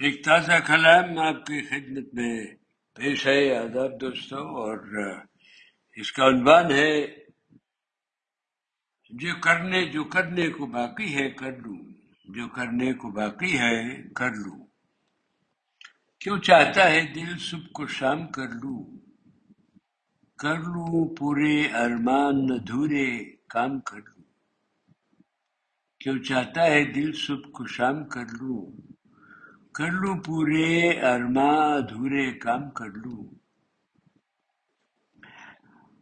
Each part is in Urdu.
ایک تازہ کلام آپ کی خدمت میں پیش ہے، آداب دوستوں، اور اس کا عنوان ہے، جو کرنے جو کرنے کو باقی ہے، کر لوں۔ جو کرنے کو باقی ہے، کر لوں۔ کیوں چاہتا ہے دل صبح کو شام کر لوں؟ کر لوں پورے ارمان ادھورے کام کر لوں۔ کیوں چاہتا ہے دل صبح کو شام کر لوں؟ کر لوں پورے ارماں ادھورے کام کر لوں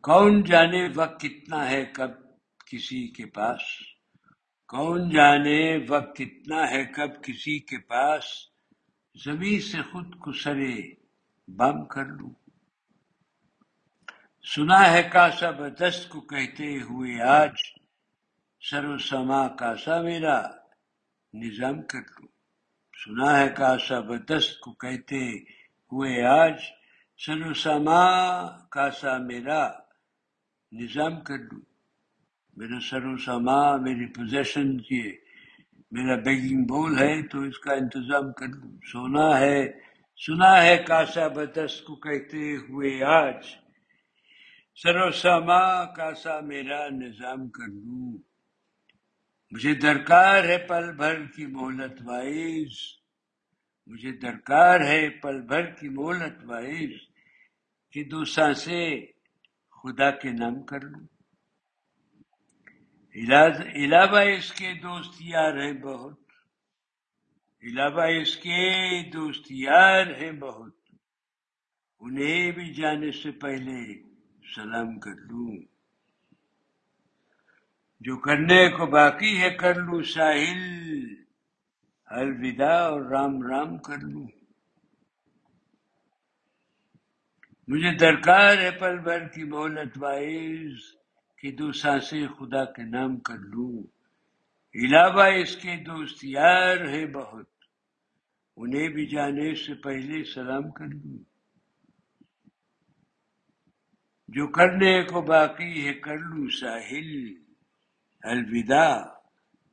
کون جانے وقت کتنا ہے کب کسی کے پاس؟ کون جانے وقت کتنا ہے کب کسی کے پاس؟ زمین سے خود کو سرے بم کر لوں سنا ہے کاسا بدست کو کہتے ہوئے آج سر و سما کاسا میرا نظام کر لوں سنا ہے کاسا بدست کو کہتے ہوئے آج سر و سما کاسا میرا نظام کر لوں میرا سر سما میری پوزیشن یہ میرا بیگنگ بول ہے تو اس کا انتظام کر لوں سونا ہے سنا ہے کاسا بدست کو کہتے ہوئے آج سر و سما کاسا میرا نظام کر لوں مجھے درکار ہے پل بھر کی مہلت وائز۔ مجھے درکار ہے پل بھر کی مہلت وائز کہ دو سانسیں خدا کے نام کر لوں۔ علاوہ اس کے دوست یار ہیں بہت۔ علاوہ اس کے دوست یار ہیں بہت۔ انہیں بھی جانے سے پہلے سلام کر لوں۔ جو کرنے کو باقی ہے کر لوں ساحل۔ الوداع اور رام رام کر لوں۔ مجھے درکار ہے پل بھر کی مہلت وائز کہ دو سانسیں خدا کے نام کر لوں۔ علاوہ اس کے دوست یار ہیں بہت۔ انہیں بھی جانے سے پہلے سلام کر لوں۔ جو کرنے کو باقی ہے کر لوں ساحل۔ الوداع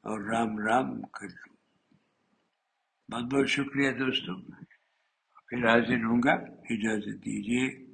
اور رام رام کر لوں بہت بہت شکریہ دوستوں پھر حاضر ہوں گا۔ اجازت دیجیے